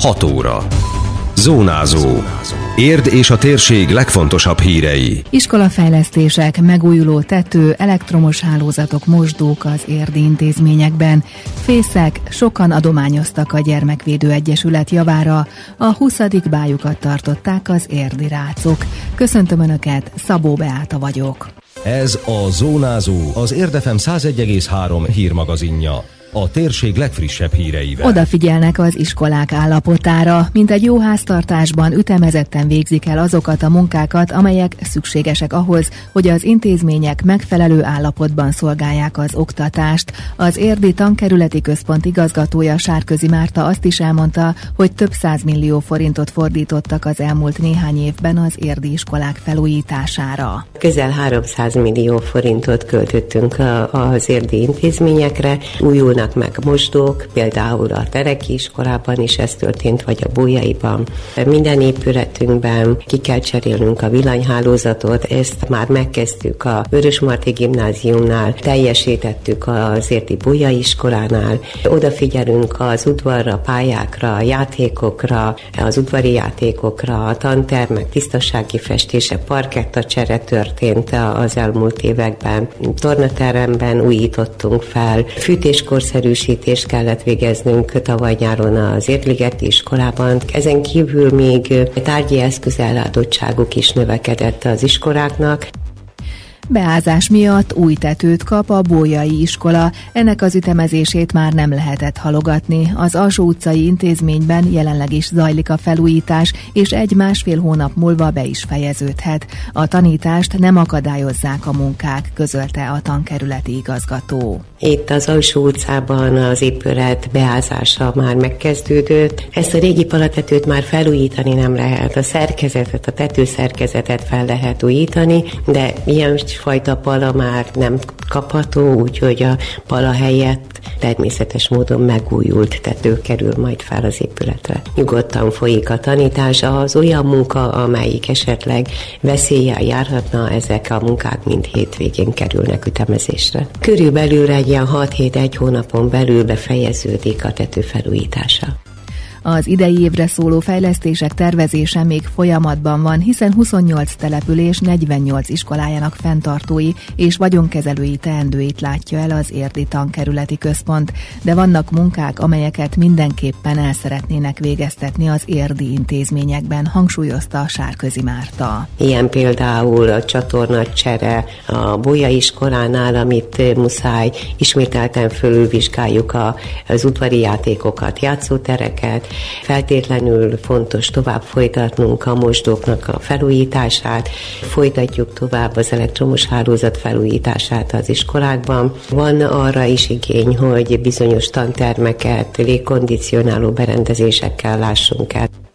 6 óra. Zónázó. Érd és a térség legfontosabb hírei. Iskolafejlesztések, megújuló tető, elektromos hálózatok, mosdók az érdi intézményekben. Fészek, sokan adományoztak a Gyermekvédő Egyesület javára. A 20. bájukat tartották az érdi rácok. Köszöntöm Önöket, Szabó Beáta vagyok. Ez a Zónázó, az Érdefem 101,3 hírmagazinja a térség legfrissebb híreivel. Odafigyelnek az iskolák állapotára, mint egy jó háztartásban ütemezetten végzik el azokat a munkákat, amelyek szükségesek ahhoz, hogy az intézmények megfelelő állapotban szolgálják az oktatást. Az Érdi Tankerületi Központ igazgatója Sárközi Márta azt is elmondta, hogy több millió forintot fordítottak az elmúlt néhány évben az érdi iskolák felújítására. Közel 300 millió forintot költöttünk az érdi intézményekre, újul újulnak meg mosdók, például a Tereki iskolában is ez történt, vagy a Bújaiban. Minden épületünkben ki kell cserélnünk a villanyhálózatot, ezt már megkezdtük a Vörösmarty gimnáziumnál, teljesítettük az Érti Bújai iskolánál, odafigyelünk az udvarra, pályákra, játékokra, az udvari játékokra, a tantermek tisztasági festése, parketta csere történt az elmúlt években. Tornateremben újítottunk fel, fűtéskor korszerűsítést kellett végeznünk tavaly nyáron az Érligeti iskolában. Ezen kívül még tárgyi eszközellátottságuk is növekedett az iskoláknak. Beázás miatt új tetőt kap a Bójai iskola, ennek az ütemezését már nem lehetett halogatni. Az Alsó utcai intézményben jelenleg is zajlik a felújítás, és egy-másfél hónap múlva be is fejeződhet. A tanítást nem akadályozzák a munkák, közölte a tankerületi igazgató. Itt az Alsó utcában az épület beázása már megkezdődött. Ezt a régi palatetőt már felújítani nem lehet. A szerkezetet, a tetőszerkezetet fel lehet újítani, de ilyen fajta pala már nem kapható, úgyhogy a pala helyett természetes módon megújult tető kerül majd fel az épületre. Nyugodtan folyik a tanítás, az olyan munka, amelyik esetleg veszéllyel járhatna, ezek a munkák mind hétvégén kerülnek ütemezésre. Körülbelül egy ilyen 6 hét, egy hónapon belül befejeződik a tető felújítása. Az idei évre szóló fejlesztések tervezése még folyamatban van, hiszen 28 település 48 iskolájának fenntartói és vagyonkezelői teendőit látja el az érdi tankerületi központ, de vannak munkák, amelyeket mindenképpen el szeretnének végeztetni az érdi intézményekben, hangsúlyozta Sárközi Márta. Ilyen például a csatorna csere a Bolya iskolánál, amit muszáj ismételten fölülvizsgáljuk az udvari játékokat, játszótereket, Feltétlenül fontos tovább folytatnunk a mosdóknak a felújítását, folytatjuk tovább az elektromos hálózat felújítását az iskolákban. Van arra is igény, hogy bizonyos tantermeket légkondicionáló berendezésekkel lássunk el.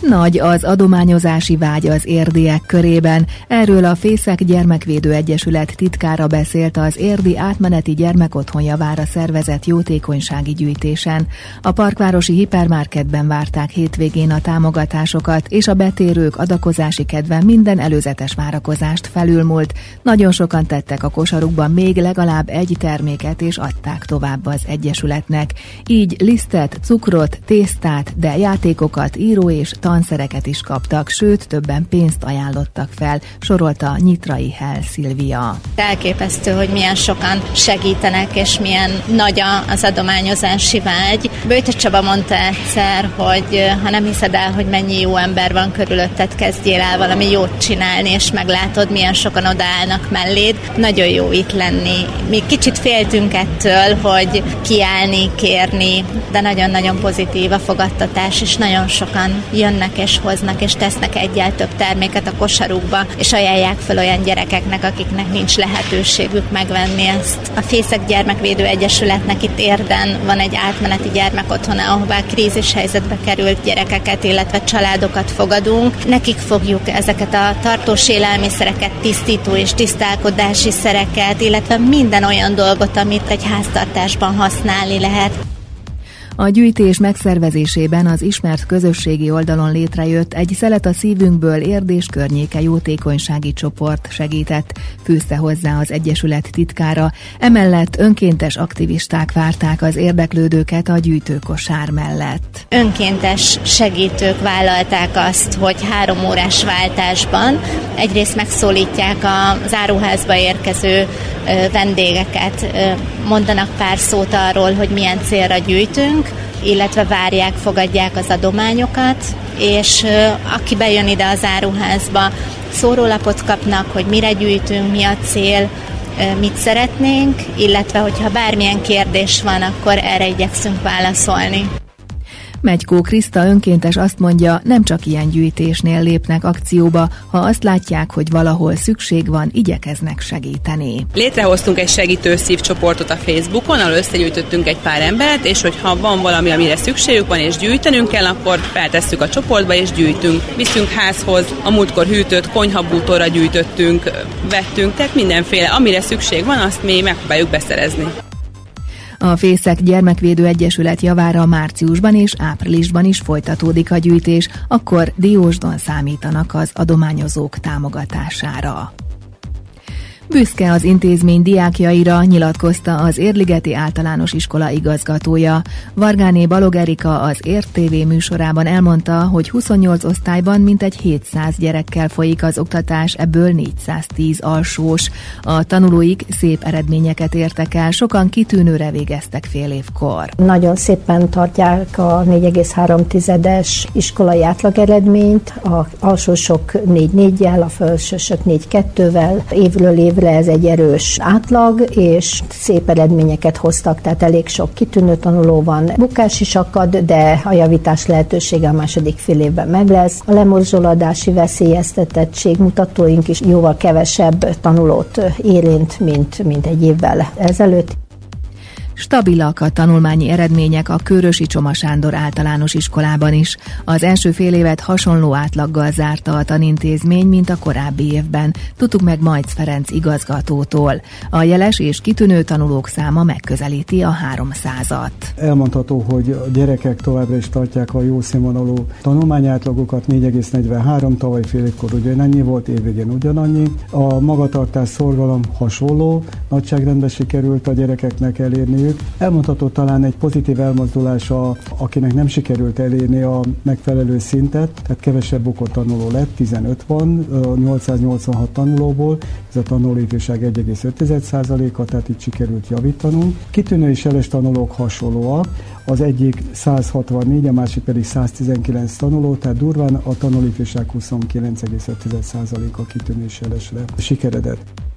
Nagy az adományozási vágy az érdiek körében. Erről a Fészek Gyermekvédő Egyesület titkára beszélt az érdi átmeneti gyermekotthon javára szervezett jótékonysági gyűjtésen. A parkvárosi hipermarketben várták hétvégén a támogatásokat, és a betérők adakozási kedven minden előzetes várakozást felülmúlt. Nagyon sokan tettek a kosarukban még legalább egy terméket, és adták tovább az Egyesületnek. Így lisztet, cukrot, tésztát, de játékokat, író és tanszereket is kaptak, sőt többen pénzt ajánlottak fel, sorolta Nyitrai Hel Szilvia. Elképesztő, hogy milyen sokan segítenek, és milyen nagy az adományozási vágy. Bőte Csaba mondta egyszer, hogy ha nem hiszed el, hogy mennyi jó ember van körülötted, kezdjél el valami jót csinálni, és meglátod, milyen sokan odaállnak melléd. Nagyon jó itt lenni. Mi kicsit féltünk ettől, hogy kiállni, kérni, de nagyon-nagyon pozitív a fogadtatás, és nagyon sokan jönnek jönnek és hoznak és tesznek egyel több terméket a kosarukba, és ajánlják fel olyan gyerekeknek, akiknek nincs lehetőségük megvenni ezt. A Fészek Gyermekvédő Egyesületnek itt érden van egy átmeneti gyermekotthona, ahová krízis helyzetbe került gyerekeket, illetve családokat fogadunk. Nekik fogjuk ezeket a tartós élelmiszereket, tisztító és tisztálkodási szereket, illetve minden olyan dolgot, amit egy háztartásban használni lehet. A gyűjtés megszervezésében az ismert közösségi oldalon létrejött egy Szelet a szívünkből érdés környéke jótékonysági csoport segített, fűzte hozzá az Egyesület titkára, emellett önkéntes aktivisták várták az érdeklődőket a gyűjtőkosár mellett. Önkéntes segítők vállalták azt, hogy három órás váltásban egyrészt megszólítják az áruházba érkező vendégeket, mondanak pár szót arról, hogy milyen célra gyűjtünk, illetve várják, fogadják az adományokat, és aki bejön ide az áruházba, szórólapot kapnak, hogy mire gyűjtünk, mi a cél, mit szeretnénk, illetve hogyha bármilyen kérdés van, akkor erre igyekszünk válaszolni. Megykó Kriszta önkéntes azt mondja, nem csak ilyen gyűjtésnél lépnek akcióba, ha azt látják, hogy valahol szükség van, igyekeznek segíteni. Létrehoztunk egy segítő szívcsoportot a Facebookon, ahol összegyűjtöttünk egy pár embert, és hogyha van valami, amire szükségük van, és gyűjtenünk kell, akkor feltesszük a csoportba, és gyűjtünk. Viszünk házhoz, a múltkor hűtött konyhabútorra gyűjtöttünk, vettünk, tehát mindenféle, amire szükség van, azt mi megpróbáljuk beszerezni. A Fészek Gyermekvédő Egyesület javára márciusban és áprilisban is folytatódik a gyűjtés, akkor Diósdon számítanak az adományozók támogatására. Büszke az intézmény diákjaira nyilatkozta az Érligeti Általános Iskola igazgatója. Vargáné Balog Erika az Ért TV műsorában elmondta, hogy 28 osztályban mintegy 700 gyerekkel folyik az oktatás, ebből 410 alsós. A tanulóik szép eredményeket értek el, sokan kitűnőre végeztek fél évkor. Nagyon szépen tartják a 4,3-es iskolai átlageredményt, a alsósok 4-4-jel, a felsősök 4-2-vel, évről év évre ez egy erős átlag, és szép eredményeket hoztak, tehát elég sok kitűnő tanuló van. Bukás is akad, de a javítás lehetősége a második fél évben meg lesz. A lemorzsoladási veszélyeztetettség mutatóink is jóval kevesebb tanulót érint, mint, mint egy évvel ezelőtt. Stabilak a tanulmányi eredmények a Körösi Csoma Sándor általános iskolában is. Az első fél évet hasonló átlaggal zárta a tanintézmény, mint a korábbi évben. Tudtuk meg Majc Ferenc igazgatótól. A jeles és kitűnő tanulók száma megközelíti a 300-at. Elmondható, hogy a gyerekek továbbra is tartják a jó színvonalú tanulmányátlagokat, 4,43, tavaly fél évkor ugyanannyi volt, évvégén ugyanannyi. A magatartás szorgalom hasonló, nagyságrendben sikerült a gyerekeknek elérni ők. Elmondható talán egy pozitív elmozdulás, a, akinek nem sikerült elérni a megfelelő szintet, tehát kevesebb okot tanuló lett, 15 van, 886 tanulóból, ez a tanulóifjúság 1,5%-a, tehát itt sikerült javítanunk. Kitűnő és jeles tanulók hasonlóak, az egyik 164, a másik pedig 119 tanuló, tehát durván a tanulóifjúság 29,5%-a kitűnő és jelesre sikeredett.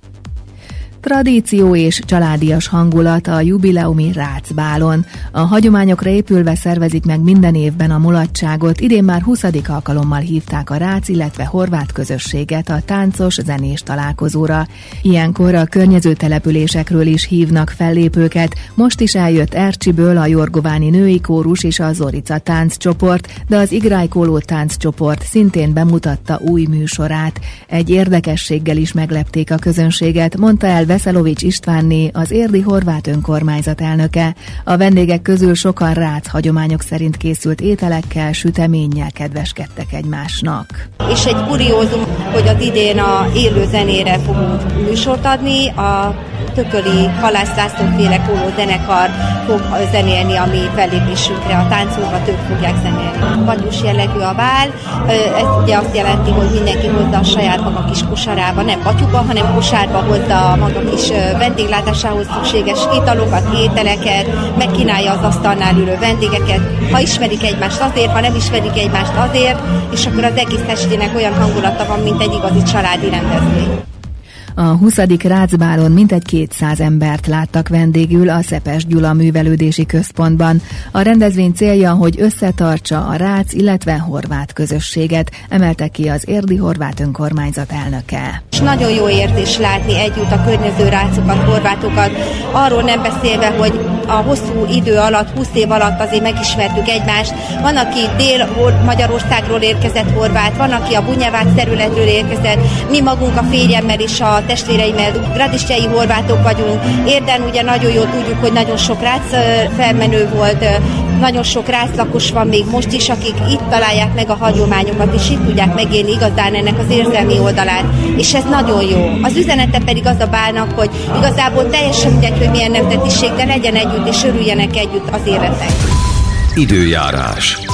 Tradíció és családias hangulat a jubileumi Rácbálon. A hagyományokra épülve szervezik meg minden évben a mulatságot, idén már 20. alkalommal hívták a Rác, illetve horvát közösséget a táncos zenés találkozóra. Ilyenkor a környező településekről is hívnak fellépőket, most is eljött Ercsiből a Jorgováni női kórus és a Zorica tánccsoport, de az Igrájkóló tánccsoport szintén bemutatta új műsorát. Egy érdekességgel is meglepték a közönséget, mondta el Veszelovics Istvánné, az érdi horvát önkormányzat elnöke. A vendégek közül sokan rác hagyományok szerint készült ételekkel, süteménnyel kedveskedtek egymásnak. És egy kuriózum, hogy az idén a élő zenére fogunk műsort adni, a Tököli Halász Lászlóféle Kóló zenekar fog zenélni a mi fellépésünkre, a táncolgat ők fogják zenélni. Vagyus jellegű a vál, ez ugye azt jelenti, hogy mindenki hozza a saját maga kis kosarába, nem batyuba, hanem kosárba hozza a maga kis vendéglátásához szükséges italokat, ételeket, megkínálja az asztalnál ülő vendégeket, ha ismerik egymást azért, ha nem ismerik egymást azért, és akkor az egész estének olyan hangulata van, mint egy igazi családi rendezvény. A 20. Rácbálon mintegy 200 embert láttak vendégül a Szepes Gyula Művelődési Központban. A rendezvény célja, hogy összetartsa a Rác, illetve horvát közösséget, emelte ki az érdi horvát önkormányzat elnöke. És nagyon jó érzés látni együtt a környező rácokat, horvátokat, arról nem beszélve, hogy a hosszú idő alatt, 20 év alatt azért megismertük egymást. Van, aki Dél-Magyarországról érkezett horvát, van, aki a Bunyavát területről érkezett, mi magunk a férjemmel és a testvéreimmel gradistjai horvátok vagyunk. Érden ugye nagyon jól tudjuk, hogy nagyon sok rác felmenő volt, Nagyon sok rászlakos van még most is, akik itt találják meg a hagyományokat, és itt tudják megélni igazán ennek az érzelmi oldalát, és ez nagyon jó. Az üzenete pedig az a bálnak, hogy igazából teljesen mindegy, hogy milyen nemzetiség, de legyen együtt, és örüljenek együtt az életek. Időjárás.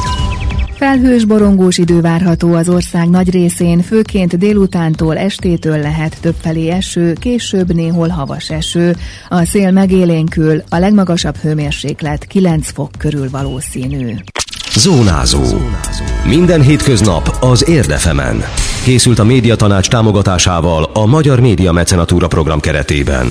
Felhős borongós idő várható az ország nagy részén, főként délutántól estétől lehet többfelé eső, később néhol havas eső. A szél megélénkül, a legmagasabb hőmérséklet 9 fok körül valószínű. Zónázó. Minden hétköznap az Érdefemen. Készült a médiatanács támogatásával a Magyar Média Mecenatúra program keretében.